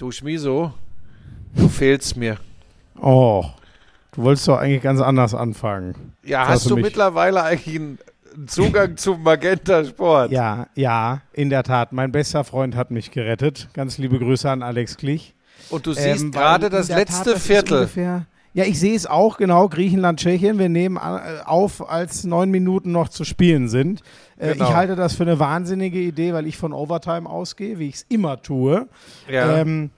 Du Schmiso, du fehlst mir. Oh, du wolltest doch eigentlich ganz anders anfangen. Ja, Jetzt hast du mich- mittlerweile eigentlich einen Zugang zum Magenta Sport? Ja, ja, in der Tat. Mein bester Freund hat mich gerettet. Ganz liebe Grüße an Alex Klich. Und du siehst Ähm, gerade das letzte Tat, das Viertel. ungefähr- Ja, ich sehe es auch genau. Griechenland, Tschechien. Wir nehmen äh, auf, als neun Minuten noch zu spielen sind. Äh, Genau. Ich halte das für eine wahnsinnige Idee, weil ich von Overtime ausgehe, wie ich es immer tue. Ja. Ähm,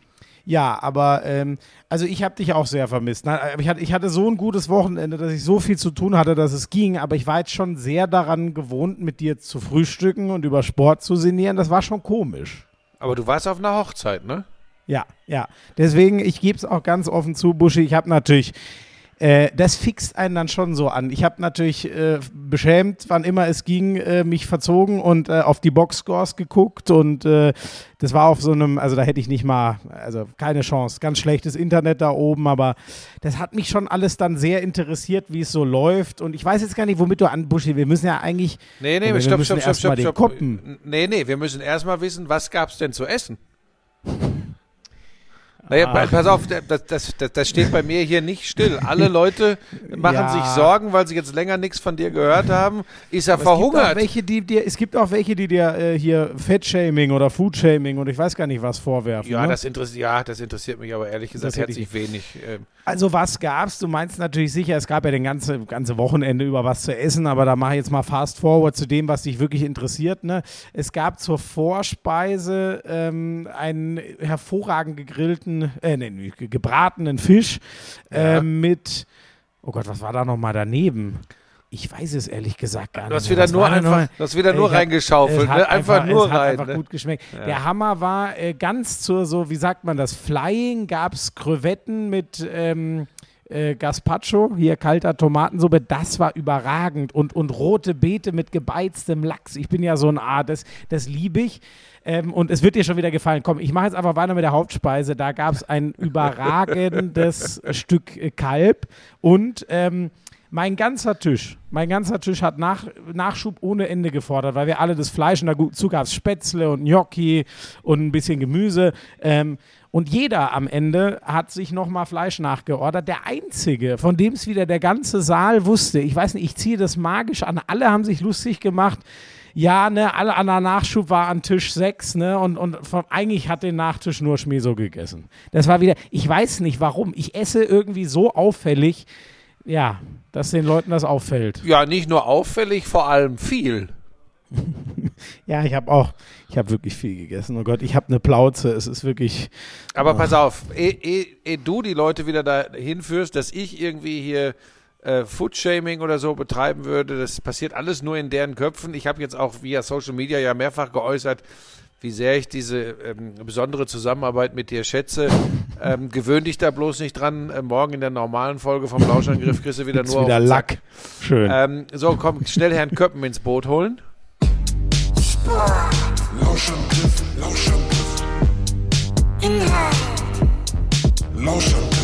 ja, aber ähm, also ich habe dich auch sehr vermisst. Na, Ich hatte, ich hatte so ein gutes Wochenende, dass ich so viel zu tun hatte, dass es ging. Aber ich war jetzt schon sehr daran gewohnt, mit dir zu frühstücken und über Sport zu sinnieren. Das war schon komisch. Aber du warst auf einer Hochzeit, ne? Ja, ja. Deswegen, ich gebe es auch ganz offen zu, Buschi, ich habe natürlich, äh, das fixt einen dann schon so an. Ich habe natürlich äh, beschämt, wann immer es ging, äh, mich verzogen und äh, auf die Boxscores geguckt und äh, das war auf so einem, also da hätte ich nicht mal, also keine Chance, ganz schlechtes Internet da oben, aber das hat mich schon alles dann sehr interessiert, wie es so läuft und ich weiß jetzt gar nicht, womit du an, Buschi, wir müssen ja eigentlich, Nee, nee, wir stopp, müssen stopp, stopp, stopp, stopp. Koppen. Nee, nee, wir müssen erstmal wissen, was gab's denn zu essen? Naja, Ah. pass auf, das, das, das, das steht bei mir hier nicht still. Alle Leute machen Ja. sich Sorgen, weil sie jetzt länger nichts von dir gehört haben. Ist er Aber Es gibt, verhungert? welche, die dir, es gibt auch welche, die dir äh, hier Fettshaming oder Foodshaming und ich weiß gar nicht was vorwerfen. Ja, ne? das interessiert, ja, das interessiert mich aber ehrlich gesagt herzlich wenig. Ähm, Also was gab's? Du meinst natürlich sicher, es gab ja den ganze, ganze Wochenende über was zu essen, aber da mache ich jetzt mal fast forward zu dem, was dich wirklich interessiert. Ne? Es gab zur Vorspeise ähm, einen hervorragend gegrillten, äh, nee, nee, ge- gebratenen Fisch Ja. ähm, mit, oh Gott, was war da nochmal daneben? Ich weiß es ehrlich gesagt gar du hast nicht. wieder mehr. Was nur denn noch einfach, du hast wieder Ich nur hab- reingeschaufelt, Es hat ne? einfach, nur es hat rein. einfach ne? gut geschmeckt. Ja. Der Hammer war äh, ganz zur so, wie sagt man das, Flying gab es Krevetten mit ähm, äh, Gazpacho, hier kalter Tomatensuppe, das war überragend und, und rote Beete mit gebeiztem Lachs. Ich bin ja so ein A, das, das liebe ich. Ähm, und es wird dir schon wieder gefallen. Komm, ich mache jetzt einfach weiter mit der Hauptspeise. Da gab es ein überragendes Stück äh, Kalb und ähm, mein ganzer Tisch, mein ganzer Tisch hat nach, Nachschub ohne Ende gefordert, weil wir alle das Fleisch und dazu gab es Spätzle und Gnocchi und ein bisschen Gemüse. Ähm, und jeder am Ende hat sich nochmal Fleisch nachgeordert. Der Einzige, von dem es wieder der ganze Saal wusste, ich weiß nicht, ich ziehe das magisch an, alle haben sich lustig gemacht. Ja, ne, alle an der Nachschub war an Tisch 6, ne, und, und von, eigentlich hat den Nachtisch nur Schmeso gegessen. Das war wieder, ich weiß nicht warum, ich esse irgendwie so auffällig, ja, dass den Leuten das auffällt. Ja, nicht nur auffällig, vor allem viel. Ja, ich habe auch, ich habe wirklich viel gegessen. Oh Gott, ich habe eine Plauze. Es ist wirklich. Aber pass auf, ehe eh, eh du die Leute wieder dahin führst, dass ich irgendwie hier äh, Foodshaming oder so betreiben würde, das passiert alles nur in deren Köpfen. Ich habe jetzt auch via Social Media ja mehrfach geäußert, wie sehr ich diese ähm, besondere Zusammenarbeit mit dir schätze. Ähm, gewöhn dich da bloß nicht dran. Äh, morgen in der normalen Folge vom Lauschangriff kriegst du wieder nur wieder. Lack. Schön. Ähm, so, komm, schnell Herrn Köppen ins Boot holen. Lauschangriff, Lauschangriff. Inhalt, Lauschangriff,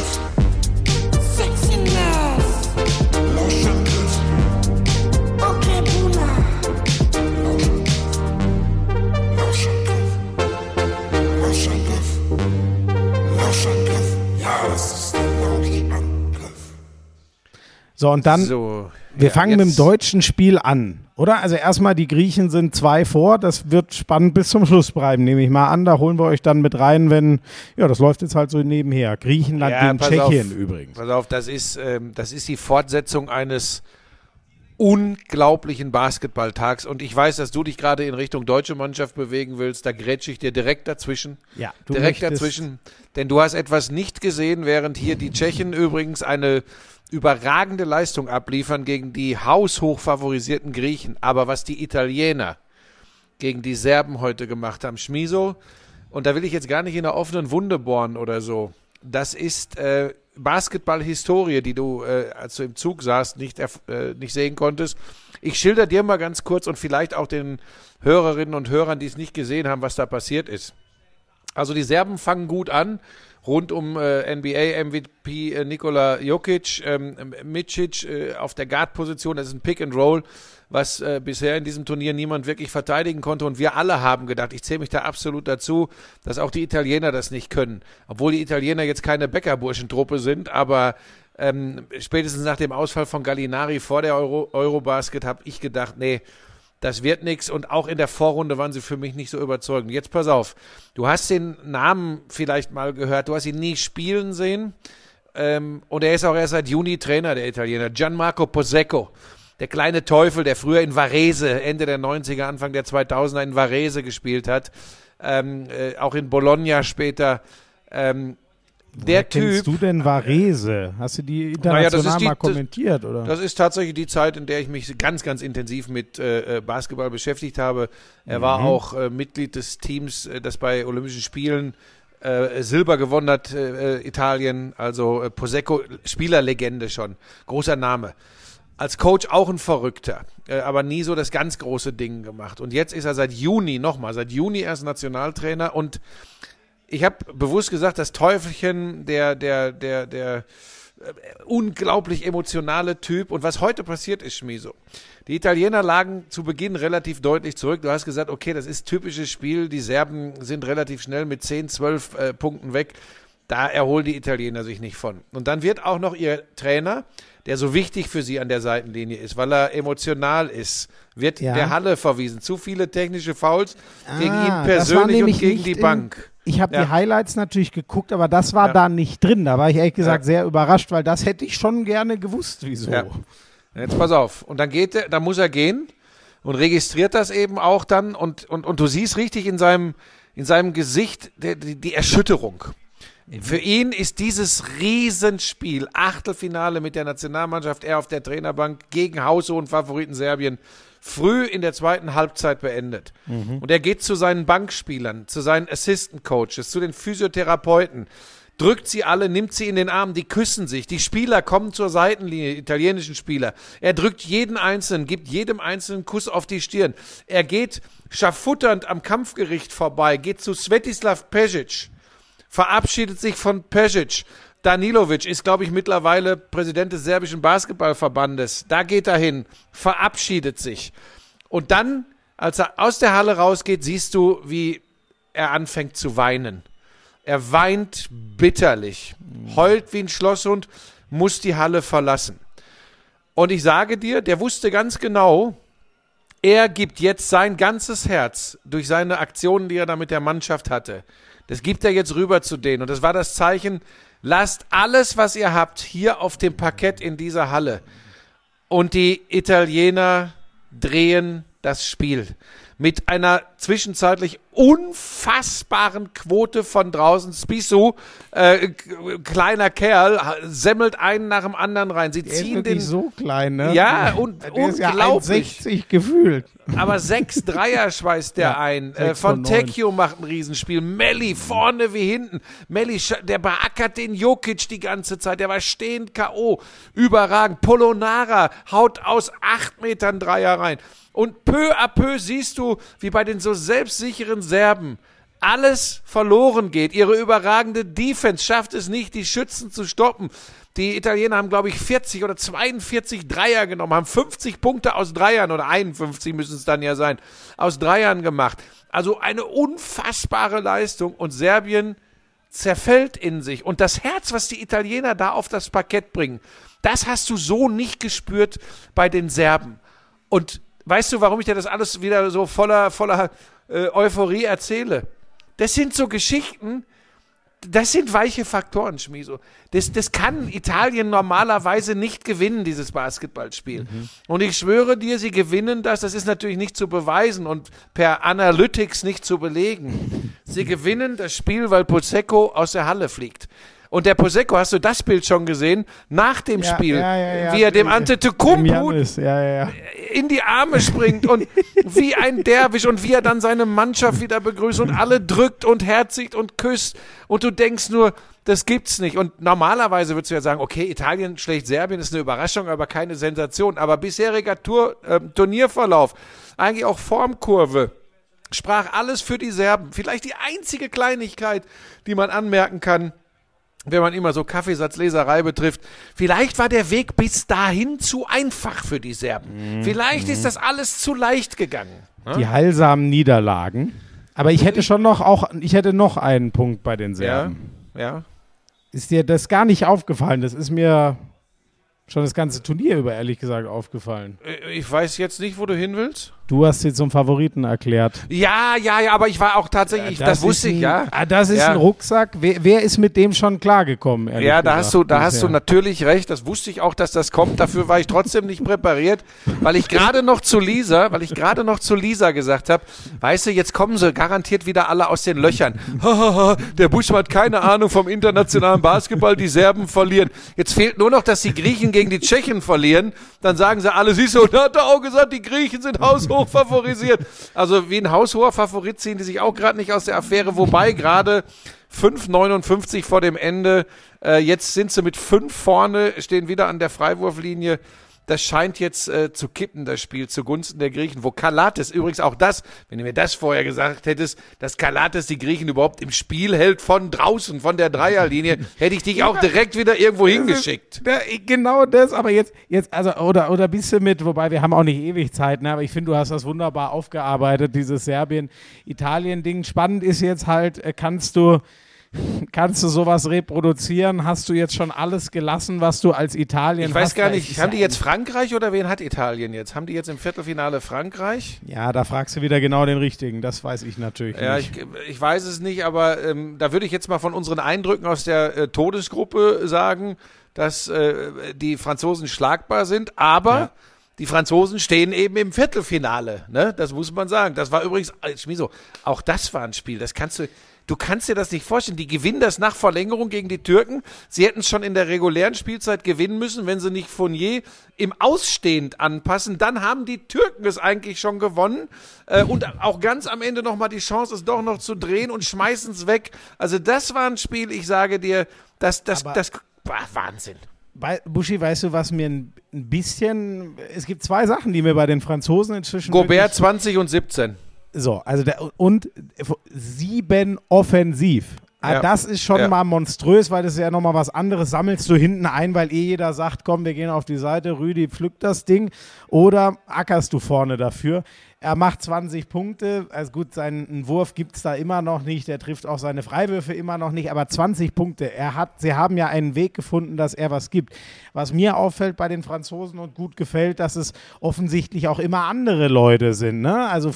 So, und dann, So, wir ja, fangen mit dem jetzt- deutschen Spiel an, oder? Also erstmal, die Griechen sind zwei vor. Das wird spannend bis zum Schluss bleiben, nehme ich mal an. Da holen wir euch dann mit rein, wenn, ja, das läuft jetzt halt so nebenher. Griechenland Ja, gegen Tschechien auf. übrigens. Pass auf, das ist, ähm, das ist die Fortsetzung eines unglaublichen Basketballtags. Und ich weiß, dass du dich gerade in Richtung deutsche Mannschaft bewegen willst. Da grätsche ich dir direkt dazwischen. Ja, du direkt dazwischen. Denn du hast etwas nicht gesehen, während hier die Tschechen übrigens eine überragende Leistung abliefern gegen die haushoch favorisierten Griechen. Aber was die Italiener gegen die Serben heute gemacht haben, Schmiso, und da will ich jetzt gar nicht in einer offenen Wunde bohren oder so. Das ist äh, Basketball-Historie, die du, äh, als du im Zug saßt, nicht, äh, nicht sehen konntest. Ich schilder dir mal ganz kurz und vielleicht auch den Hörerinnen und Hörern, die es nicht gesehen haben, was da passiert ist. Also die Serben fangen gut an, rund um äh, NBA-MVP äh, Nikola Jokic, ähm, Micic äh, auf der Guard-Position, das ist ein Pick and Roll, was äh, bisher in diesem Turnier niemand wirklich verteidigen konnte. Und wir alle haben gedacht, ich zähle mich da absolut dazu, dass auch die Italiener das nicht können. Obwohl die Italiener jetzt keine Bäckerburschentruppe sind, aber ähm, spätestens nach dem Ausfall von Gallinari vor der Euro Eurobasket habe ich gedacht, nee, das wird nichts und auch in der Vorrunde waren sie für mich nicht so überzeugend. Jetzt pass auf, du hast den Namen vielleicht mal gehört, du hast ihn nie spielen sehen ähm, und er ist auch erst seit Juni Trainer der Italiener, Gianmarco Posecco. Der kleine Teufel, der früher in Varese, Ende der 90er, Anfang der 2000er in Varese gespielt hat, ähm, äh, auch in Bologna später. Ähm, der Woher kennst Typ, du denn Varese? Hast du die Naja, das international ist die- mal kommentiert, oder? Das ist tatsächlich die Zeit, in der ich mich ganz, ganz intensiv mit äh, äh, Basketball beschäftigt habe. Er war auch äh, Mitglied des Teams, äh, das bei Olympischen Spielen äh, Silber gewonnen hat, äh, Italien. Also Posecco, Spielerlegende schon. Großer Name. Als Coach auch ein Verrückter, äh, aber nie so das ganz große Ding gemacht. Und jetzt ist er seit Juni, nochmal, seit Juni erst Nationaltrainer und ich habe bewusst gesagt, das Teufelchen, der, der, der, der äh, unglaublich emotionale Typ. Und was heute passiert ist, Schmiso. Die Italiener lagen zu Beginn relativ deutlich zurück. Du hast gesagt, okay, das ist typisches Spiel. Die Serben sind relativ schnell mit 10, 12 äh, Punkten weg. Da erholen die Italiener sich nicht von. Und dann wird auch noch ihr Trainer, der so wichtig für sie an der Seitenlinie ist, weil er emotional ist, wird Ja. der Halle verwiesen. Zu viele technische Fouls gegen Ah, ihn das war persönlich und gegen die Bank. Ich habe Ja. die Highlights natürlich geguckt, aber das war Ja. da nicht drin. Da war ich ehrlich gesagt sehr überrascht, weil das hätte ich schon gerne gewusst, wieso. Jetzt pass auf. Und dann geht er, dann muss er gehen und registriert das eben auch dann und, und, und du siehst richtig in seinem, in seinem Gesicht der, die, die Erschütterung. Für ihn ist dieses Riesenspiel, Achtelfinale mit der Nationalmannschaft, er auf der Trainerbank gegen haushohen Favoriten Serbien, früh in der zweiten Halbzeit beendet. Und er geht zu seinen Bankspielern, zu seinen Assistant Coaches, zu den Physiotherapeuten, drückt sie alle, nimmt sie in den Arm, die küssen sich. Die Spieler kommen zur Seitenlinie, italienischen Spieler. Er drückt jeden Einzelnen, gibt jedem Einzelnen Kuss auf die Stirn. Er geht schafutternd am Kampfgericht vorbei, geht zu Svetislav Pesic, verabschiedet sich von Pesic. Danilovic ist, glaube ich, mittlerweile Präsident des serbischen Basketballverbandes. Da geht er hin, verabschiedet sich. Und dann, als er aus der Halle rausgeht, siehst du, wie er anfängt zu weinen. Er weint bitterlich, heult wie ein Schlosshund, muss die Halle verlassen. Und ich sage dir, der wusste ganz genau, er gibt jetzt sein ganzes Herz durch seine Aktionen, die er da mit der Mannschaft hatte. Das gibt er jetzt rüber zu denen. Und das war das Zeichen, lasst alles, was ihr habt, hier auf dem Parkett in dieser Halle. Und die Italiener drehen das Spiel mit einer zwischenzeitlich unfassbaren Quote von draußen. Spissu, äh, kleiner Kerl, semmelt einen nach dem anderen rein. Sie Der ist ziehen wirklich den, so klein, ne? Ja, un Der ist ja unglaublich. 1,60 gefühlt. aber sechs Dreier schweißt der Ja, ein. Äh, von neun. Fontecchio macht ein Riesenspiel. Melli vorne wie hinten. Melli, der beackert den Jokic die ganze Zeit. Der war stehend K.O. Überragend. Polonara haut aus acht Metern Dreier rein. Und peu à peu siehst du, wie bei den so selbstsicheren Serben alles verloren geht. Ihre überragende Defense schafft es nicht, die Schützen zu stoppen. Die Italiener haben, glaube ich, 40 oder 42 Dreier genommen, haben 50 Punkte aus Dreiern oder 51 müssen es dann ja sein, aus Dreiern gemacht. Also eine unfassbare Leistung und Serbien zerfällt in sich. Und das Herz, was die Italiener da auf das Parkett bringen, das hast du so nicht gespürt bei den Serben. Und weißt du, warum ich dir das alles wieder so voller, voller äh, Euphorie erzähle? Das sind so Geschichten, das sind weiche Faktoren, Schmiso. Das, das kann Italien normalerweise nicht gewinnen, dieses Basketballspiel. Und ich schwöre dir, sie gewinnen das. Das ist natürlich nicht zu beweisen und per Analytics nicht zu belegen. Sie gewinnen das Spiel, weil Posecco aus der Halle fliegt. Und der Posecco, hast du das Bild schon gesehen? Nach dem Ja, Spiel, ja, ja, ja. wie er dem Antetokounmpo in die Arme springt und wie ein Derwisch und wie er dann seine Mannschaft wieder begrüßt und alle drückt und herzigt und küsst und du denkst nur, das gibt's nicht. Und normalerweise würdest du ja sagen, okay, Italien schlägt Serbien, ist eine Überraschung, aber keine Sensation. Aber bisheriger Tour, äh, Turnierverlauf, eigentlich auch Formkurve, sprach alles für die Serben. Vielleicht die einzige Kleinigkeit, die man anmerken kann, wenn man immer so Kaffeesatzleserei betrifft, vielleicht war der Weg bis dahin zu einfach für die Serben. Vielleicht ist das alles zu leicht gegangen. ne? Die heilsamen Niederlagen. Aber ich hätte schon noch auch, ich hätte noch einen Punkt bei den Ja, Serben. ja. Ist dir das gar nicht aufgefallen? Das ist mir schon das ganze Turnier über, ehrlich gesagt, aufgefallen. Äh, Ich weiß jetzt nicht, wo du hin willst. Du hast sie zum Favoriten erklärt. Ja, ja, ja, aber ich war auch tatsächlich, das, wusste ist ich, ein, ja. Ah, das ist Ja. ein Rucksack. Wer, wer ist mit dem schon klargekommen? Ja, da gesagt, hast du, da hast du bisher? natürlich recht. Das wusste ich auch, dass das kommt. Dafür war ich trotzdem nicht präpariert, weil ich gerade noch zu Lisa, weil ich gerade noch zu Lisa gesagt habe, weißt du, jetzt kommen sie garantiert wieder alle aus den Löchern. Der Buschmann hat keine Ahnung vom internationalen Basketball, die Serben verlieren. Jetzt fehlt nur noch, dass die Griechen gegen die Tschechen verlieren. Dann sagen sie alle, siehst du, und da hat er auch gesagt, die Griechen sind haushoch favorisiert. Also wie ein haushoher Favorit ziehen die sich auch gerade nicht aus der Affäre, wobei gerade 5,59 vor dem Ende. Äh, jetzt sind sie mit fünf vorne, stehen wieder an der Freiwurflinie. Das scheint jetzt äh, zu kippen, das Spiel, zugunsten der Griechen. Wo Kalates, übrigens auch das, wenn du mir das vorher gesagt hättest, dass Kalates die Griechen überhaupt im Spiel hält von draußen, von der Dreierlinie, hätte ich dich auch direkt wieder irgendwo hingeschickt. Da, genau das, aber jetzt, jetzt, also, oder, oder bist du mit, wobei wir haben auch nicht ewig Zeit, ne, aber ich finde, du hast das wunderbar aufgearbeitet, dieses Serbien-Italien-Ding. Spannend ist jetzt halt, äh, kannst du, kannst du sowas reproduzieren? Hast du jetzt schon alles gelassen, was du als Italien Ich weiß hast? gar nicht, haben die jetzt Frankreich oder wen hat Italien jetzt? Haben die jetzt im Viertelfinale Frankreich? Ja, da fragst du wieder genau den richtigen, das weiß ich natürlich Ja, nicht. ich, ich weiß es nicht, aber ähm, da würde ich jetzt mal von unseren Eindrücken aus der äh, Todesgruppe sagen, dass äh, die Franzosen schlagbar sind, aber Ja. die Franzosen stehen eben im Viertelfinale. Ne? Das muss man sagen. Das war übrigens, äh, Schmiso, auch das war ein Spiel. Das kannst du. Du kannst dir das nicht vorstellen. Die gewinnen das nach Verlängerung gegen die Türken. Sie hätten es schon in der regulären Spielzeit gewinnen müssen, wenn sie nicht Fournier im Ausstehend anpassen. Dann haben die Türken es eigentlich schon gewonnen. Äh, und auch ganz am Ende nochmal die Chance, es doch noch zu drehen und schmeißen es weg. Also das war ein Spiel, ich sage dir, das, das, Aber- das Wahnsinn. Bei, Buschi, weißt du, was mir ein, bisschen. Es gibt zwei Sachen, die mir bei den Franzosen inzwischen. Gobert wirklich- 20 und 17. So, also der, und sieben offensiv. Ah, Ja. Das ist schon Ja. mal monströs, weil das ist ja nochmal was anderes. Sammelst du hinten ein, weil eh jeder sagt, komm, wir gehen auf die Seite, Rüdi pflückt das Ding. Oder ackerst du vorne dafür? Er macht 20 Punkte. Also gut, seinen Wurf gibt es da immer noch nicht. Er trifft auch seine Freiwürfe immer noch nicht. Aber 20 Punkte. Er hat, sie haben ja einen Weg gefunden, dass er was gibt. Was mir auffällt bei den Franzosen und gut gefällt, dass es offensichtlich auch immer andere Leute sind. Ne? Also Ja.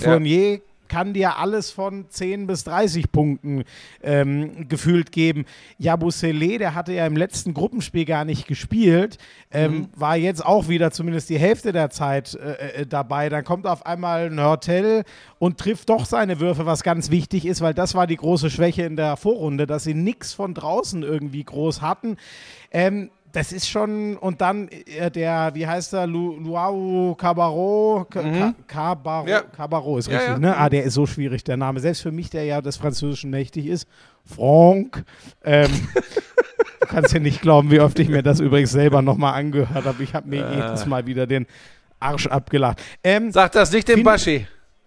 Kann dir alles von 10 bis 30 Punkten ähm, gefühlt geben. Jabusele, der hatte ja im letzten Gruppenspiel gar nicht gespielt, ähm, war jetzt auch wieder zumindest die Hälfte der Zeit äh, äh, dabei. Dann kommt auf einmal ein Hörtel und trifft doch seine Würfe, was ganz wichtig ist, weil das war die große Schwäche in der Vorrunde, dass sie nichts von draußen irgendwie groß hatten. Ähm, das ist schon, und dann äh, der, wie heißt er, Lu, Luau Cabarro, Ca- Ca- Cabarro, Mhm. Ja. Cabarro ist Ja, richtig, ja. ne? Ah, der ist so schwierig, der Name. Selbst für mich, der ja des Französischen mächtig ist. Franck. Ähm, du kannst ja nicht glauben, wie oft ich mir das übrigens selber nochmal angehört habe. Ich habe mir Äh. jedes Mal wieder den Arsch abgelacht. Ähm, Sag das nicht dem Baschi.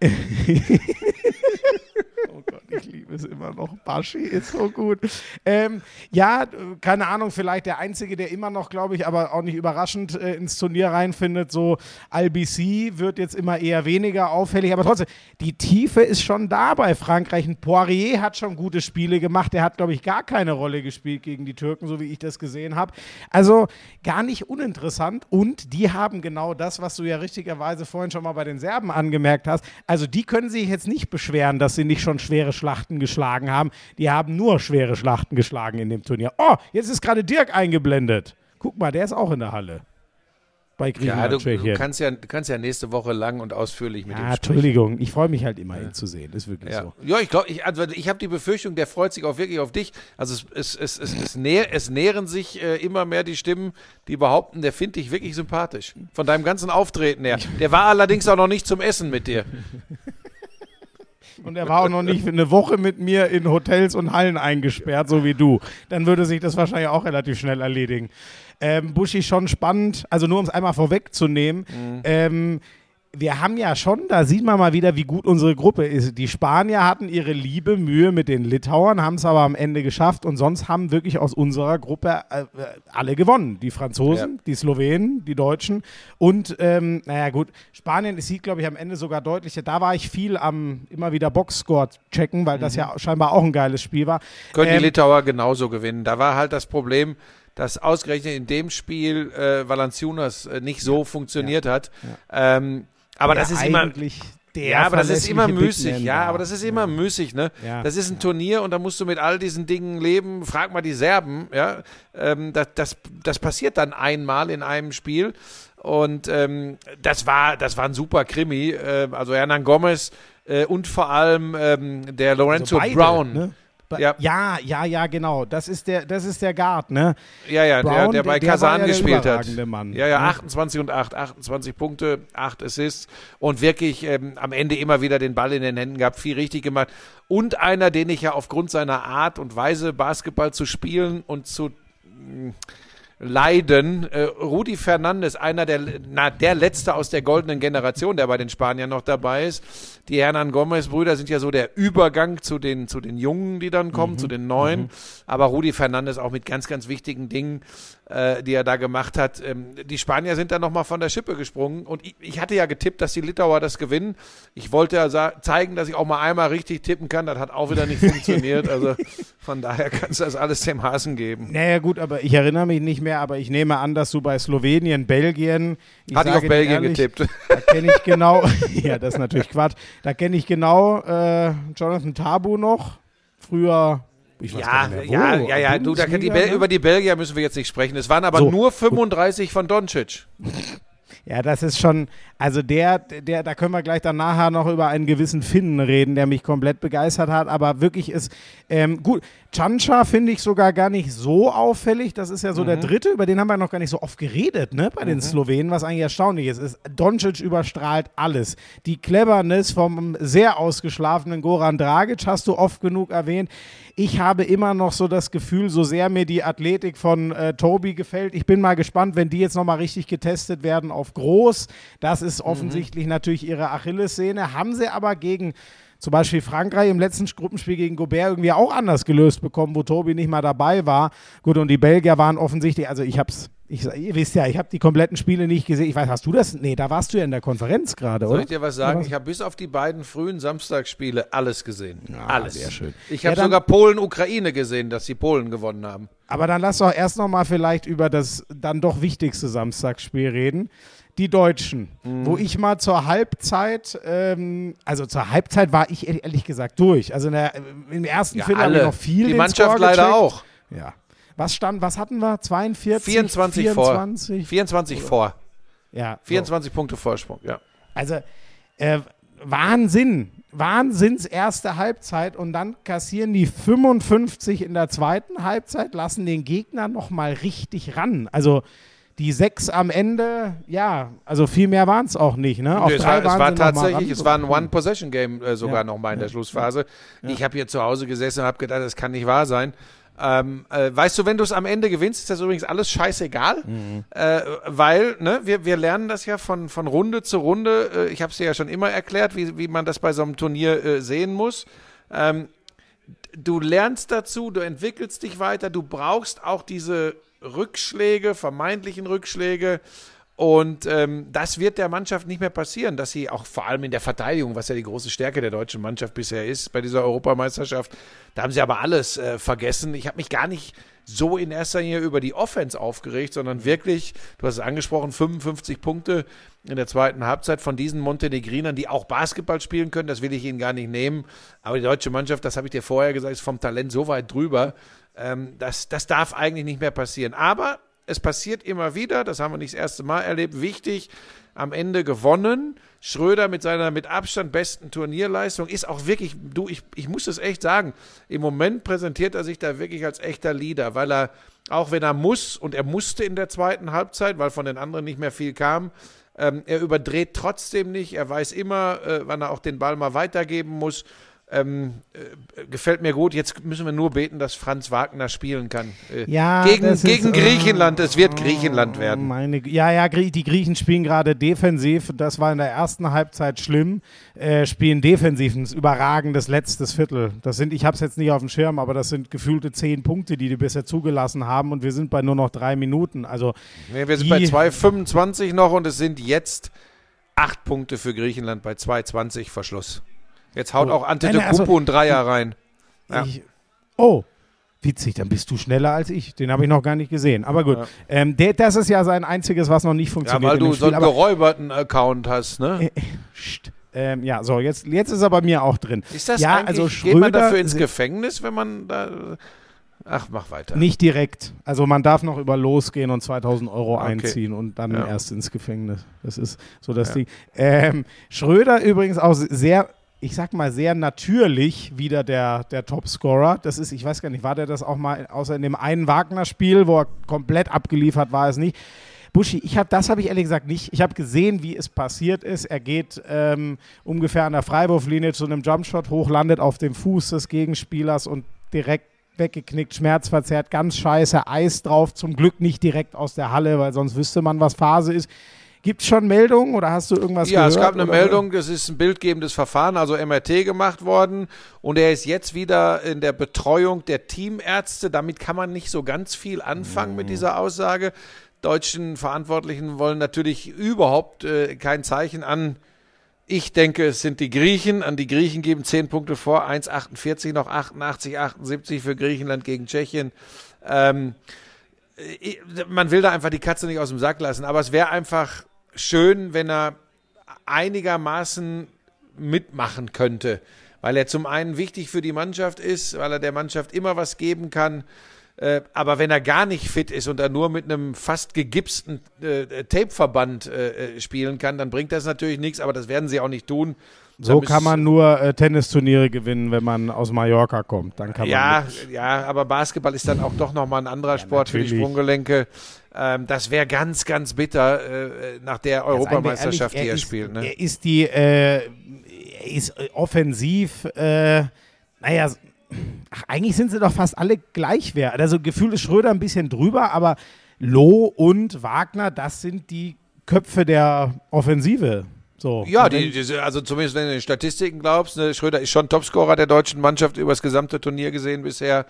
Ich liebe es immer noch. Baschi ist so gut. Ähm, ja, keine Ahnung, vielleicht der Einzige, der immer noch, glaube ich, aber auch nicht überraschend äh, ins Turnier reinfindet. So LBC wird jetzt immer eher weniger auffällig, aber trotzdem, die Tiefe ist schon da bei Frankreich. Ein Poirier hat schon gute Spiele gemacht. Der hat, glaube ich, gar keine Rolle gespielt gegen die Türken, so wie ich das gesehen habe. Also gar nicht uninteressant. Und die haben genau das, was du ja richtigerweise vorhin schon mal bei den Serben angemerkt hast. Also die können sich jetzt nicht beschweren, dass sie nicht schon schwere Schlachten geschlagen haben. Die haben nur schwere Schlachten geschlagen in dem Turnier. Oh, jetzt ist gerade Dirk eingeblendet. Guck mal, der ist auch in der Halle. Bei Ja, Griechenland, du, du, Tschechien. kannst ja, du kannst ja nächste Woche lang und ausführlich mit Ja, ihm sprechen. Entschuldigung, ich freue mich halt immer, ihn zu sehen. Ist wirklich Ja, so. ja ich glaube, ich, also ich habe die Befürchtung, der freut sich auch wirklich auf dich. Also es, es, es, es, es, näher, es nähren sich äh, immer mehr die Stimmen, die behaupten, der findet dich wirklich sympathisch. Von deinem ganzen Auftreten her. Der war allerdings auch noch nicht zum Essen mit dir. Und er war auch noch nicht eine Woche mit mir in Hotels und Hallen eingesperrt, so wie du. Dann würde sich das wahrscheinlich auch relativ schnell erledigen. Ähm, Buschi schon spannend, also nur um es einmal vorwegzunehmen. Ähm, wir haben ja schon, da sieht man mal wieder, wie gut unsere Gruppe ist. Die Spanier hatten ihre liebe Mühe mit den Litauern, haben es aber am Ende geschafft und sonst haben wirklich aus unserer Gruppe äh, äh, alle gewonnen. Die Franzosen, Ja. die Slowenen, die Deutschen und, ähm, naja gut, Spanien, sieht, glaube ich, am Ende sogar deutlicher. Da war ich viel am immer wieder Boxscore checken, weil das ja scheinbar auch ein geiles Spiel war. Können Ähm, die Litauer genauso gewinnen. Da war halt das Problem, dass ausgerechnet in dem Spiel äh, Valanciunas äh, nicht so funktioniert hat. Ähm, aber das ist immer. Ja, aber das ist immer müßig. Ja, aber das ist immer müßig, ne? Ja. Das ist ein Turnier und da musst du mit all diesen Dingen leben. Frag mal die Serben, ja. Ähm, das, das, das passiert dann einmal in einem Spiel. Und ähm, das war, das war ein super Krimi. Äh, also Hernan Gomez äh, und vor allem ähm, der Lorenzo Also beide, Brown. Ne? Ja. Ja. ja, ja, genau. Das ist der, das ist der Guard, ne? Ja, ja, der, Brown, der bei der- der war Kasan ja der gespielt hat. Mann, ja, ja, ne? 28 und 8, 28 Punkte, 8 Assists und wirklich ähm, am Ende immer wieder den Ball in den Händen gehabt, viel richtig gemacht. Und einer, den ich ja aufgrund seiner Art und Weise, Basketball zu spielen und zu mh, leiden, äh, Rudi Fernandes, einer der, na, der letzte aus der goldenen Generation, der bei den Spaniern noch dabei ist. Die Hernan Gomez-Brüder sind ja so der Übergang zu den, zu den Jungen, die dann kommen, zu den Neuen. Aber Rudi Fernandes auch mit ganz, ganz wichtigen Dingen, äh, die er da gemacht hat. Ähm, die Spanier sind dann nochmal von der Schippe gesprungen. Und ich, ich hatte ja getippt, dass die Litauer das gewinnen. Ich wollte ja zeigen, dass ich auch mal einmal richtig tippen kann. Das hat auch wieder nicht funktioniert. Also von daher kannst du das alles dem Hasen geben. Naja, gut, aber ich erinnere mich nicht mehr, aber ich nehme an, dass du bei Slowenien, Belgien. Hatte ich auf Belgien ehrlich, getippt. Da kenne ich genau. ja, das ist natürlich Quatsch. Da kenne ich genau äh, Jonathan Tabu noch. Früher. Ich Ja, mehr, ja, ja, ja, du, die ne? über die Belgier müssen wir jetzt nicht sprechen. Es waren aber So, nur 35 von Doncic. Ja, das ist schon, also der, der, da können wir gleich dann nachher noch über einen gewissen Finnen reden, der mich komplett begeistert hat, aber wirklich ist, ähm, gut, Chancha finde ich sogar gar nicht so auffällig, das ist ja so Mhm. der dritte, über den haben wir noch gar nicht so oft geredet, ne, bei den Slowenen, was eigentlich erstaunlich ist, ist, Doncic überstrahlt alles. Die Cleverness vom sehr ausgeschlafenen Goran Dragic hast du oft genug erwähnt. Ich habe immer noch so das Gefühl, so sehr mir die Athletik von äh, Tobi gefällt. Ich bin mal gespannt, wenn die jetzt nochmal richtig getestet werden auf groß. Das ist offensichtlich natürlich ihre Achillessehne. Haben sie aber gegen zum Beispiel Frankreich im letzten Gruppenspiel gegen Gobert irgendwie auch anders gelöst bekommen, wo Tobi nicht mal dabei war. Gut, und die Belgier waren offensichtlich, also ich hab's, ich, ihr wisst ja, ich habe die kompletten Spiele nicht gesehen. Ich weiß, hast du das? Nee, da warst du ja in der Konferenz gerade, Soll oder? ich dir was sagen? Ich habe bis auf die beiden frühen Samstagsspiele alles gesehen. alles. sehr schön. Ich Ja, habe dann- sogar Polen-Ukraine gesehen, dass die Polen gewonnen haben. Aber dann lass doch erst noch mal vielleicht über das dann doch wichtigste Samstagsspiel reden. Die Deutschen, Mhm. wo ich mal zur Halbzeit, ähm, also zur Halbzeit war ich ehrlich gesagt durch. Also der, im ersten Viertel habe ich noch viel die Mannschaft leider auch. Ja. Was stand, was hatten wir? 42? 24 24? vor. 24 vor. Ja. so. 24 Punkte Vorsprung, ja. Also äh, Wahnsinn. Wahnsinns erste Halbzeit und dann kassieren die 55 in der zweiten Halbzeit, lassen den Gegner noch mal richtig ran. Also die sechs am Ende, ja, also viel mehr waren es auch nicht. Ne? Auf es war, es war tatsächlich, es war ein One-Possession-Game äh, sogar Ja. nochmal in der Schlussphase. Ich habe hier zu Hause gesessen und habe gedacht, das kann nicht wahr sein. Ähm, äh, weißt du, wenn du es am Ende gewinnst, ist das übrigens alles scheißegal, Mhm. äh, weil ne, wir, wir lernen das ja von, von Runde zu Runde. Äh, ich habe es dir ja schon immer erklärt, wie, wie man das bei so einem Turnier äh, sehen muss. Ähm, du lernst dazu, du entwickelst dich weiter, du brauchst auch diese Rückschläge, vermeintlichen Rückschläge. Und ähm, das wird der Mannschaft nicht mehr passieren, dass sie auch vor allem in der Verteidigung, was ja die große Stärke der deutschen Mannschaft bisher ist, bei dieser Europameisterschaft, da haben sie aber alles äh, vergessen. Ich habe mich gar nicht so in erster Linie über die Offense aufgeregt, sondern wirklich, du hast es angesprochen, 55 Punkte in der zweiten Halbzeit von diesen Montenegrinern, die auch Basketball spielen können, das will ich ihnen gar nicht nehmen. Aber die deutsche Mannschaft, das habe ich dir vorher gesagt, ist vom Talent so weit drüber, ähm, das, das darf eigentlich nicht mehr passieren. Aber es passiert immer wieder, das haben wir nicht das erste Mal erlebt, wichtig, am Ende gewonnen. Schröder mit seiner mit Abstand besten Turnierleistung ist auch wirklich, du, ich, ich muss es echt sagen, im Moment präsentiert er sich da wirklich als echter Leader, weil er, auch wenn er muss, und er musste in der zweiten Halbzeit, weil von den anderen nicht mehr viel kam, ähm, er überdreht trotzdem nicht, er weiß immer, äh, wann er auch den Ball mal weitergeben muss. Ähm, äh, gefällt mir gut. Jetzt müssen wir nur beten, dass Franz Wagner spielen kann. Äh, Ja, gegen das ist, gegen äh, Griechenland. Es wird Griechenland werden. Meine, ja, ja, die Griechen spielen gerade defensiv. Das war in der ersten Halbzeit schlimm. Äh, spielen defensiv ein überragendes letztes Viertel. Das sind, ich habe es jetzt nicht auf dem Schirm, aber das sind gefühlte zehn Punkte, die die bisher zugelassen haben und wir sind bei nur noch drei Minuten. Also Nee, wir sind bei 2,25 noch und es sind jetzt acht Punkte für Griechenland bei 2,20 Verschluss. Jetzt haut Oh. auch Antetokounmpo also- einen Dreier rein. Ja. Ich, oh, witzig, dann bist du schneller als ich. Den habe ich noch gar nicht gesehen. Aber gut, Ja. ähm, der, das ist ja sein einziges, was noch nicht Ja, funktioniert. weil in dem du so einen geräuberten Account hast, ne? Psst. ähm, ja, so, jetzt, jetzt ist er bei mir auch drin. Ist das ja, also geht man Schröder- dafür ins Gefängnis, wenn man da... Ach, mach weiter. Nicht direkt. Also man darf noch über losgehen und 2000 Euro Okay. einziehen und dann Ja. erst ins Gefängnis. Das ist so das Ja. Ding. Ähm, Schröder übrigens auch sehr, ich sag mal, sehr natürlich wieder der, der Topscorer. Das ist, ich weiß gar nicht, war der das auch mal, außer in dem einen Wagner-Spiel, wo er komplett abgeliefert war, es nicht. Buschi, ich hab, das habe ich ehrlich gesagt nicht. Ich habe gesehen, wie es passiert ist. Er geht ähm, ungefähr an der Freiwurflinie zu einem Jumpshot hoch, landet auf dem Fuß des Gegenspielers und direkt weggeknickt, schmerzverzerrt, ganz scheiße, Eis drauf. Zum Glück nicht direkt aus der Halle, weil sonst wüsste man, was Phase ist. Gibt es schon Meldungen oder hast du irgendwas Ja, gehört? es gab eine oder? Meldung, es ist ein bildgebendes Verfahren, also MRT gemacht worden und er ist jetzt wieder in der Betreuung der Teamärzte. Damit kann man nicht so ganz viel anfangen mit dieser Aussage. Deutschen Verantwortlichen wollen natürlich überhaupt äh, kein Zeichen an. Ich denke, es sind die Griechen. An die Griechen geben 10 Punkte vor, 1,48 noch 88, 78 für Griechenland gegen Tschechien. Ähm, äh, man will da einfach die Katze nicht aus dem Sack lassen, aber es wäre einfach schön, wenn er einigermaßen mitmachen könnte, weil er zum einen wichtig für die Mannschaft ist, weil er der Mannschaft immer was geben kann. Äh, aber wenn er gar nicht fit ist und er nur mit einem fast gegipsten äh, Tapeverband äh, äh, spielen kann, dann bringt das natürlich nichts, aber das werden sie auch nicht tun. So kann man nur äh, Tennisturniere gewinnen, wenn man aus Mallorca kommt. Dann kann Ja, man ja, aber Basketball ist dann auch doch nochmal ein anderer Sport für die natürlich. Sprunggelenke. Ähm, das wäre ganz, ganz bitter äh, nach der Europameisterschaft, ehrlich, die er ist, spielt. Ne? Er ist die, äh, er ist äh, offensiv, äh, naja, ach, eigentlich sind sie doch fast alle gleichwertig. Also Gefühl ist Schröder ein bisschen drüber, aber Loh und Wagner, das sind die Köpfe der Offensive. So. Ja, die, die, also zumindest wenn du den Statistiken glaubst, ne, Schröder ist schon Topscorer der deutschen Mannschaft über das gesamte Turnier gesehen bisher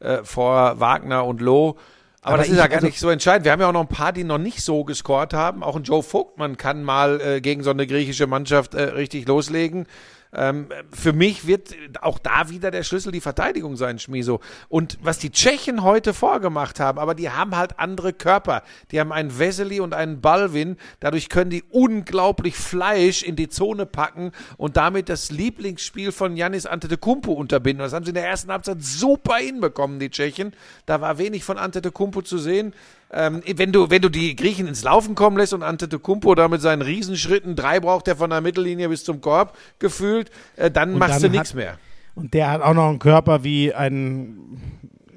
äh, vor Wagner und Loh. Aber, Aber das ist ja gar also- nicht so entscheidend. Wir haben ja auch noch ein paar, die noch nicht so gescored haben. Auch ein Joe Vogtmann kann mal äh, gegen so eine griechische Mannschaft äh, richtig loslegen. Ähm, für mich wird auch da wieder der Schlüssel die Verteidigung sein, Schmiso. Und was die Tschechen heute vorgemacht haben, aber die haben halt andere Körper. Die haben einen Vesely und einen Balvin. Dadurch können die unglaublich Fleisch in die Zone packen und damit das Lieblingsspiel von Yannis Antetokounmpo unterbinden. Das haben sie in der ersten Halbzeit super hinbekommen, die Tschechen. Da war wenig von Antetokounmpo zu sehen. Ähm, wenn, du, wenn du die Griechen ins Laufen kommen lässt und Antetokounmpo da mit seinen Riesenschritten, drei braucht er von der Mittellinie bis zum Korb gefühlt, äh, dann Und machst dann du nichts mehr. Und der hat auch noch einen Körper wie ein,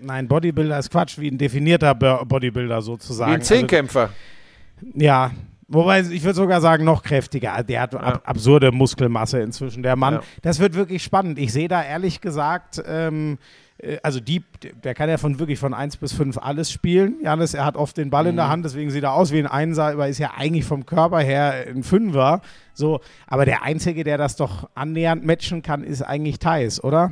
nein, Bodybuilder ist Quatsch, wie ein definierter Bo- Bodybuilder sozusagen. Wie ein Zehnkämpfer. Also, ja, wobei ich würde sogar sagen, noch kräftiger. Der hat ab, absurde Muskelmasse inzwischen, der Mann. Ja. Das wird wirklich spannend. Ich sehe da ehrlich gesagt, ähm, äh, also die, der kann ja von wirklich von 1 bis 5 alles spielen. Janis, er hat oft den Ball Mhm. in der Hand, deswegen sieht er aus wie ein Einser, aber ist ja eigentlich vom Körper her ein Fünfer. So, aber der Einzige, der das doch annähernd matchen kann, ist eigentlich Thais, oder?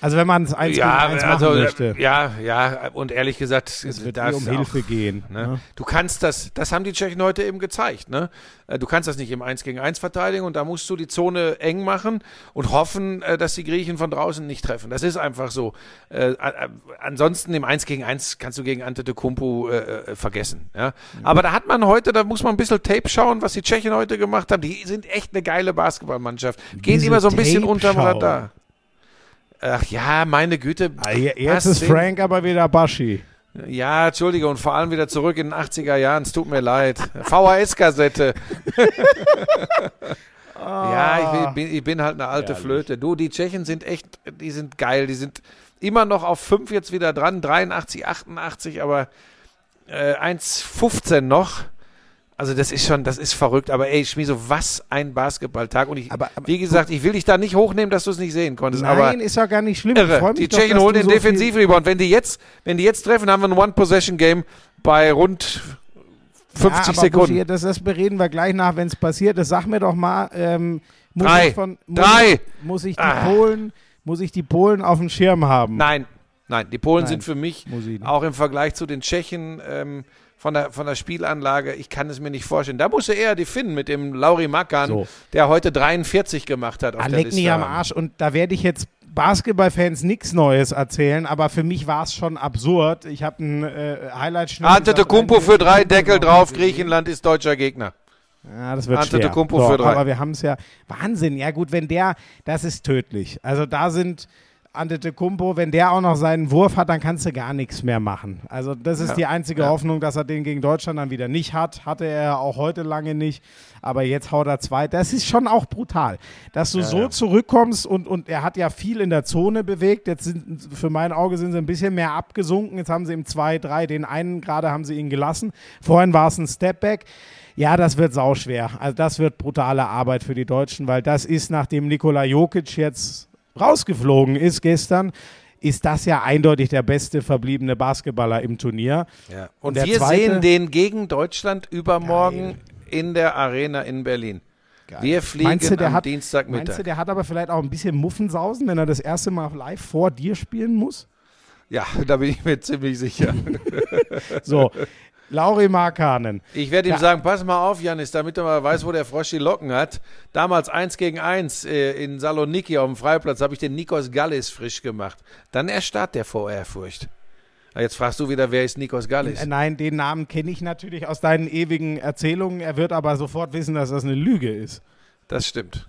Also wenn man es 1 Ja, gegen 1 also, machen möchte. ja, ja, und ehrlich gesagt, Es wird da eh um Hilfe auch- gehen. Ne? Ne? Du kannst das, das haben die Tschechen heute eben gezeigt. Ne? Äh, Du kannst das nicht im 1 gegen 1 verteidigen und da musst du die Zone eng machen und hoffen, äh, dass die Griechen von draußen nicht treffen. Das ist einfach so. Äh, ansonsten im 1 gegen 1 kannst du gegen Antetokounmpo äh, vergessen. Ja? Aber da hat man heute, da muss man ein bisschen Tape schauen, was die Tschechen heute gemacht haben. Die sind echt eine geile Basketballmannschaft. Gehen Diese immer so ein bisschen unterm. Radar. Ach ja, meine Güte. Ah, je- Jetzt ist den- Frank aber wieder Baschi. Ja, Entschuldige, und vor allem wieder zurück in den 80er Jahren. Es tut mir leid. VHS-Kassette. Ja, ich bin, ich bin halt eine alte Herrlich. Flöte. Du, die Tschechen sind echt, die sind geil. Die sind immer noch auf 5 jetzt wieder dran. 83, 88, aber äh, 1,15 noch. Also das ist schon, das ist verrückt. Aber ey, Schmieso, was ein Basketballtag. Und ich, Aber- aber- wie gesagt, ich will dich da nicht hochnehmen, dass du es nicht sehen konntest. aber Nein, ist ja gar nicht schlimm. Irre. Die doch, Tschechen holen den so Defensivrebound. Wenn die jetzt, wenn die jetzt treffen, haben wir ein One-Possession-Game bei rund 50 ja, aber Sekunden. Buschi, das, das bereden wir gleich nach, wenn es passiert ist. Sag mir doch mal, ähm, muss Drei. ich von muss Drei. Ich, muss ich die Ah. Polen, muss ich die Polen auf dem Schirm haben? Nein, nein, die Polen Nein, sind für mich auch im Vergleich zu den Tschechen ähm, von, der, von der Spielanlage, ich kann es mir nicht vorstellen. Da muss er eher die Finnen mit dem Lauri Makan, So. der heute 43 gemacht hat auf Ah, der Liste. mich am. Arsch. Und da werde ich jetzt Basketballfans nichts Neues erzählen, aber für mich war es schon absurd. Ich habe ein äh, Highlight-Schnitt. Antetokounmpo für drei, Deckel drauf, Griechenland ist deutscher Gegner. Ja, das wird schwer. Antetokounmpo für drei. Aber wir haben es ja, Wahnsinn. Ja gut, wenn der, das ist tödlich. Also da sind Antetokounmpo, wenn der auch noch seinen Wurf hat, dann kannst du gar nichts mehr machen. Also das ist Ja. die einzige Ja. Hoffnung, dass er den gegen Deutschland dann wieder nicht hat. Hatte er auch heute lange nicht. Aber jetzt haut er zwei. Das ist schon auch brutal, dass du so ja. zurückkommst und, und er hat ja viel in der Zone bewegt. Jetzt sind, für mein Auge sind sie ein bisschen mehr abgesunken. Jetzt haben sie im 2-3, den einen gerade haben sie ihn gelassen. Vorhin war es ein Stepback. Ja, das wird sauschwer. Also das wird brutale Arbeit für die Deutschen, weil das ist, nachdem Nikola Jokic jetzt rausgeflogen ist gestern, ist das ja eindeutig der beste verbliebene Basketballer im Turnier. Ja. Und der wir zweite- sehen den gegen Deutschland übermorgen in der Arena in Berlin. Wir fliegen Meinst du, der am hat, Dienstagmittag. Meinst du, der hat aber vielleicht auch ein bisschen Muffensausen, wenn er das erste Mal live vor dir spielen muss? ja, da bin ich mir ziemlich sicher. So, Lauri Markanen. Ich werde ihm Ja. sagen, pass mal auf, Janis, damit er mal weiß, wo der Frosch die Locken hat. Damals 1 gegen 1 äh, in Saloniki auf dem Freiplatz habe ich den Nikos Gallis frisch gemacht. Dann erstarrt der vor Ehrfurcht. Jetzt fragst du wieder, wer ist Nikos Gallis? Nein, den Namen kenne ich natürlich aus deinen ewigen Erzählungen. Er wird aber sofort wissen, dass das eine Lüge ist. Das stimmt.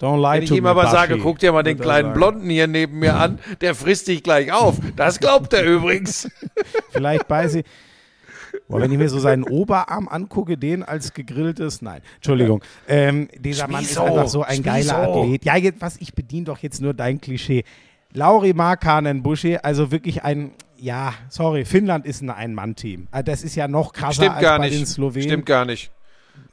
Don't lie Wenn ich ihm aber sage, guck dir mal den kleinen sagen. Blonden hier neben mir an, der frisst dich gleich auf. Das glaubt er übrigens. Vielleicht bei sie. Boah, wenn ich mir so seinen Oberarm angucke, den als gegrilltes, nein, Entschuldigung. Ähm, dieser Mann ist Schmieso, einfach so ein geiler Schmieso. Athlet. Ja, jetzt, was, ich bediene doch jetzt nur dein Klischee. Lauri Markkanen Buschi, also wirklich ein, ja, sorry, Finnland ist ein Ein-Mann-Team. Also Das ist ja noch krasser Stimmt als gar bei den nicht. Slowenen. Stimmt gar nicht.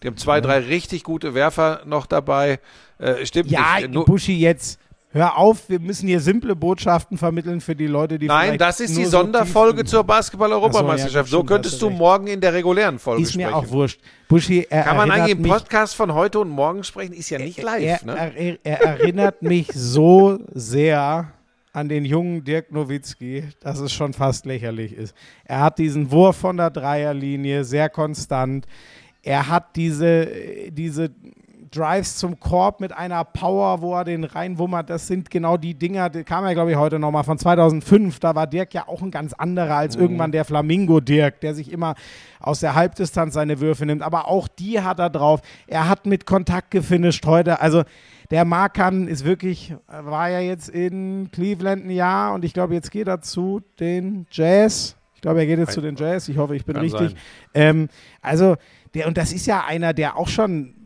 Die haben zwei, drei richtig gute Werfer noch dabei. Äh, stimmt Ja, nicht. Nur- Buschi, jetzt hör auf, wir müssen hier simple Botschaften vermitteln für die Leute, die Nein, vielleicht das ist die so Sonderfolge zur Basketball-Europameisterschaft. So, ja, so könntest du morgen in der regulären Folge Ist mir sprechen. auch wurscht. Buschi, er Kann man eigentlich im Podcast von heute und morgen sprechen? Ist ja nicht live, er, ne? er, er erinnert mich so sehr an den jungen Dirk Nowitzki, dass es schon fast lächerlich ist. Er hat diesen Wurf von der Dreierlinie sehr konstant. Er hat diese, diese Drives zum Korb mit einer Power, wo er den reinwummert. Das sind genau die Dinger, die kam ja, glaube ich, heute nochmal von 2005. Da war Dirk ja auch ein ganz anderer als irgendwann der Flamingo-Dirk, der sich immer aus der Halbdistanz seine Würfe nimmt. Aber auch die hat er drauf. Er hat mit Kontakt gefinisht heute. Also der Markan ist wirklich, war ja jetzt in Cleveland ein Jahr und ich glaube, jetzt geht er zu den Jazz. Ich glaube, er geht jetzt zu den Jazz. Ich hoffe, ich bin Kann richtig. Ähm, also, der, und das ist ja einer, der auch schon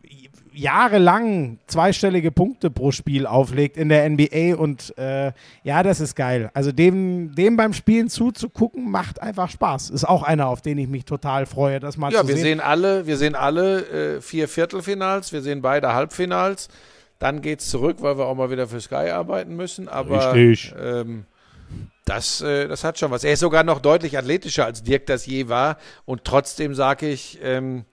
jahrelang zweistellige Punkte pro Spiel auflegt in der NBA und äh, ja, das ist geil. Also dem, dem beim Spielen zuzugucken, macht einfach Spaß. Ist auch einer, auf den ich mich total freue, das mal Ja, zu wir sehen. sehen alle, wir sehen alle äh, vier Viertelfinals, wir sehen beide Halbfinals. Dann geht's zurück, weil wir auch mal wieder für Sky arbeiten müssen. Aber Richtig. Ähm, das, äh, das hat schon was. Er ist sogar noch deutlich athletischer als Dirk das je war. Und trotzdem sage ich, ähm,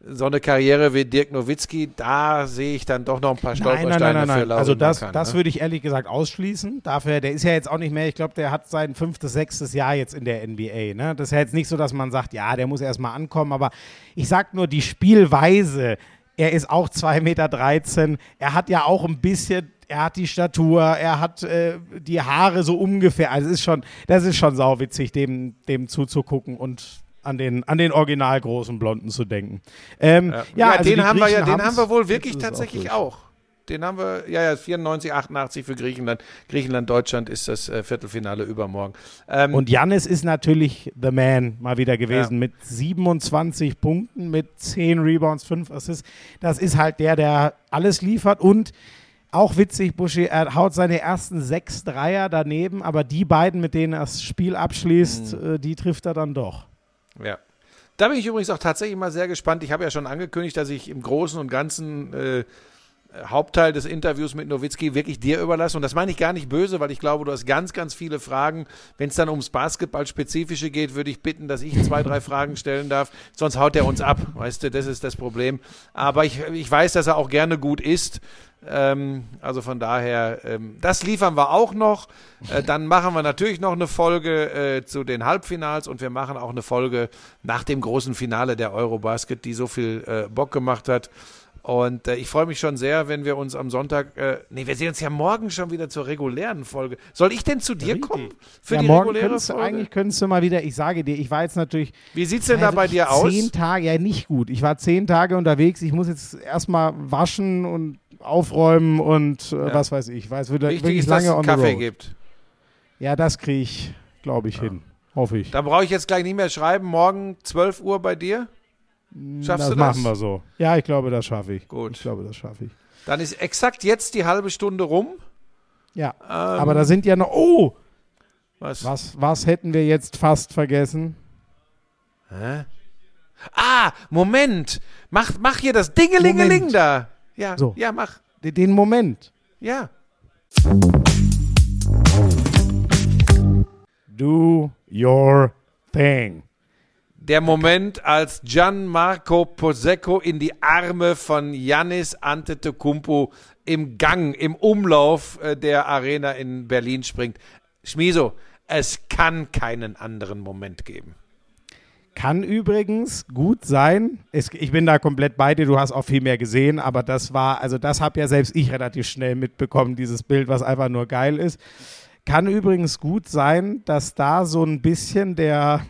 so eine Karriere wie Dirk Nowitzki, da sehe ich dann doch noch ein paar Nein, nein, Stolpersteine nein, nein, für nein. Lauri Also das, Markan, das ne? würde ich ehrlich gesagt ausschließen. Dafür, der ist ja jetzt auch nicht mehr, ich glaube, der hat sein fünftes, sechstes Jahr jetzt in der NBA. Ne? Das ist ja jetzt nicht so, dass man sagt, ja, der muss erstmal ankommen, aber ich sag nur, die Spielweise, er ist auch 2,13 Meter, er hat ja auch ein bisschen, er hat die Statur, er hat äh, die Haare so ungefähr. Also es ist schon, das ist schon sauwitzig, dem, dem zuzugucken und an den, an den original großen Blonden zu denken. Ähm, ja, Ja, also den haben wir ja, den haben wir wohl wirklich tatsächlich durch. auch. Den haben wir, ja, ja, 94, 88 für Griechenland. Griechenland, Deutschland ist das äh, Viertelfinale übermorgen. Ähm, Und Jannis ist natürlich the man mal wieder gewesen Ja. mit 27 Punkten, mit 10 Rebounds, 5 Assists. Das ist halt der, der alles liefert und auch witzig, Buschi, er haut seine ersten sechs Dreier daneben, aber die beiden, mit denen er das Spiel abschließt, Mhm. äh, die trifft er dann doch. Ja. Da bin ich übrigens auch tatsächlich mal sehr gespannt. Ich habe ja schon angekündigt, dass ich im Großen und Ganzen äh, Hauptteil des Interviews mit Nowitzki wirklich dir überlasse. Und das meine ich gar nicht böse, weil ich glaube, du hast ganz, ganz viele Fragen. Wenn es dann ums Basketball-Spezifische geht, würde ich bitten, dass ich zwei, drei Fragen stellen darf. Sonst haut er uns ab. Weißt du, das ist das Problem. Aber ich, ich weiß, dass er auch gerne gut isst. Ähm, also von daher, ähm, das liefern wir auch noch. Äh, dann machen wir natürlich noch eine Folge äh, zu den Halbfinals und wir machen auch eine Folge nach dem großen Finale der Eurobasket, die so viel äh, Bock gemacht hat. Und äh, ich freue mich schon sehr, wenn wir uns am Sonntag, äh, nee, wir sehen uns ja morgen schon wieder zur regulären Folge. Soll ich denn zu dir Richtig. kommen für ja, die morgen reguläre könntest du, Folge? eigentlich könntest du mal wieder, ich sage dir, ich war jetzt natürlich Wie sieht's denn da bei dir aus? Zehn Tage, ja nicht gut. Ich war zehn Tage unterwegs. Ich muss jetzt erstmal waschen und aufräumen und äh, was weiß ich. Weiß wieder Wichtig wirklich ist, dass lange es on the Kaffee road. gibt. Ja, das kriege ich, glaube ich, hin. Hoffe ich. Da brauche ich jetzt gleich nicht mehr schreiben. Morgen 12 Uhr bei dir? Schaffst das du das? machen wir so. Ja, ich glaube, das schaffe ich. Gut. Ich glaube, das schaffe ich. Dann ist exakt jetzt die halbe Stunde rum. Ja, Ähm, aber da sind ja noch. Oh, was? was, was hätten wir jetzt fast vergessen? Hä? Ah, Moment. Mach, mach hier das Dingelingeling Moment. da. Ja, So. ja, mach. Den- Den Moment. Ja. Do your thing. Der Moment, als Gianmarco Posecco in die Arme von Yannis Antetokounmpo im Gang, im Umlauf äh, der Arena in Berlin springt. Schmiso, es kann keinen anderen Moment geben. Kann übrigens gut sein. Ich bin da komplett bei dir. Du hast auch viel mehr gesehen, aber das war, also das habe ja selbst ich relativ schnell mitbekommen, dieses Bild, was einfach nur geil ist. Kann übrigens gut sein, dass da so ein bisschen der,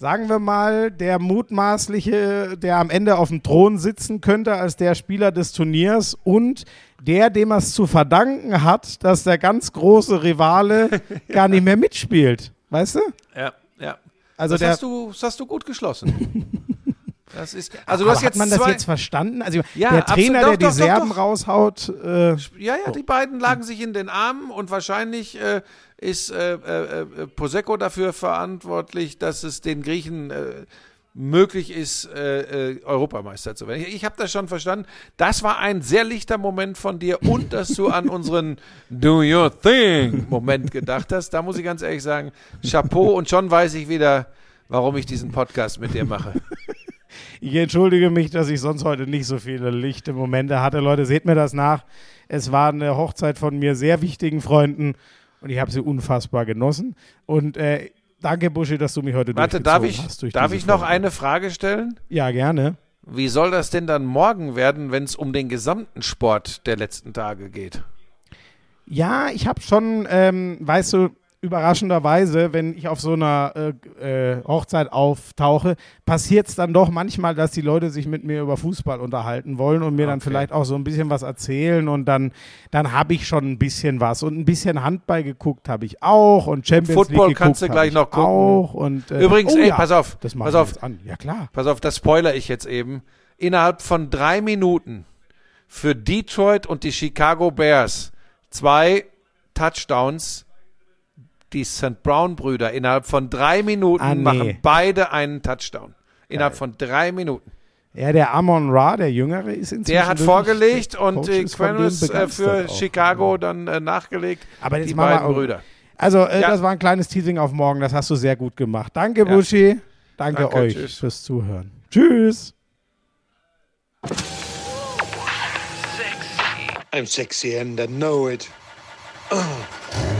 sagen wir mal, der mutmaßliche, der am Ende auf dem Thron sitzen könnte als der Spieler des Turniers und der, dem er es zu verdanken hat, dass der ganz große Rivale gar nicht mehr mitspielt. Weißt du? Ja, ja. Also das, hast du, das hast du gut geschlossen. Das ist, also du hast jetzt hat man das jetzt verstanden? Also Ja, der Trainer, absolut. der Doch, die doch, Serben doch. raushaut, äh, Ja, ja, die beiden lagen sich in den Armen und wahrscheinlich äh, ist äh, äh, äh, Posecco dafür verantwortlich, dass es den Griechen äh, möglich ist, äh, äh, Europameister zu werden. Ich, ich habe das schon verstanden. Das war ein sehr lichter Moment von dir und dass du an unseren Do Your Thing Moment gedacht hast. Da muss ich ganz ehrlich sagen, Chapeau und schon weiß ich wieder, warum ich diesen Podcast mit dir mache. ich entschuldige mich, dass ich sonst heute nicht so viele lichte Momente hatte. Leute, seht mir das nach. Es war eine Hochzeit von mir sehr wichtigen Freunden und ich habe sie unfassbar genossen. Und äh, danke, Buschi, dass du mich heute Warte, darf ich, hast darf ich noch Folge. eine Frage stellen? Ja, gerne. Wie soll das denn dann morgen werden, wenn es um den gesamten Sport der letzten Tage geht? Ja, ich habe schon, ähm, weißt du, überraschenderweise, wenn ich auf so einer äh, äh, Hochzeit auftauche, passiert es dann doch manchmal, dass die Leute sich mit mir über Fußball unterhalten wollen und mir dann Okay. vielleicht auch so ein bisschen was erzählen und dann, dann habe ich schon ein bisschen was und ein bisschen Handball geguckt habe ich auch und Champions Football League kannst du gleich noch gucken. auch und äh, Übrigens, oh ey, ja, pass auf, das pass auf. an. Ja klar. Pass auf, das spoiler ich jetzt eben. Innerhalb von drei Minuten für Detroit und die Chicago Bears zwei Touchdowns. Die St. Brown-Brüder innerhalb von drei Minuten Ah, nee. machen beide einen Touchdown. Innerhalb von drei Minuten. Ja, der Amon Ra, der Jüngere, ist inzwischen Der hat vorgelegt der und Coach äh, für auch. Chicago dann äh, nachgelegt. Aber die beiden auch- Brüder. Also, äh, Ja. das war ein kleines Teasing auf morgen. Das hast du sehr gut gemacht. Danke, Buschi. Danke, Danke, euch tschüss. fürs Zuhören. Tschüss. I'm sexy and I know it.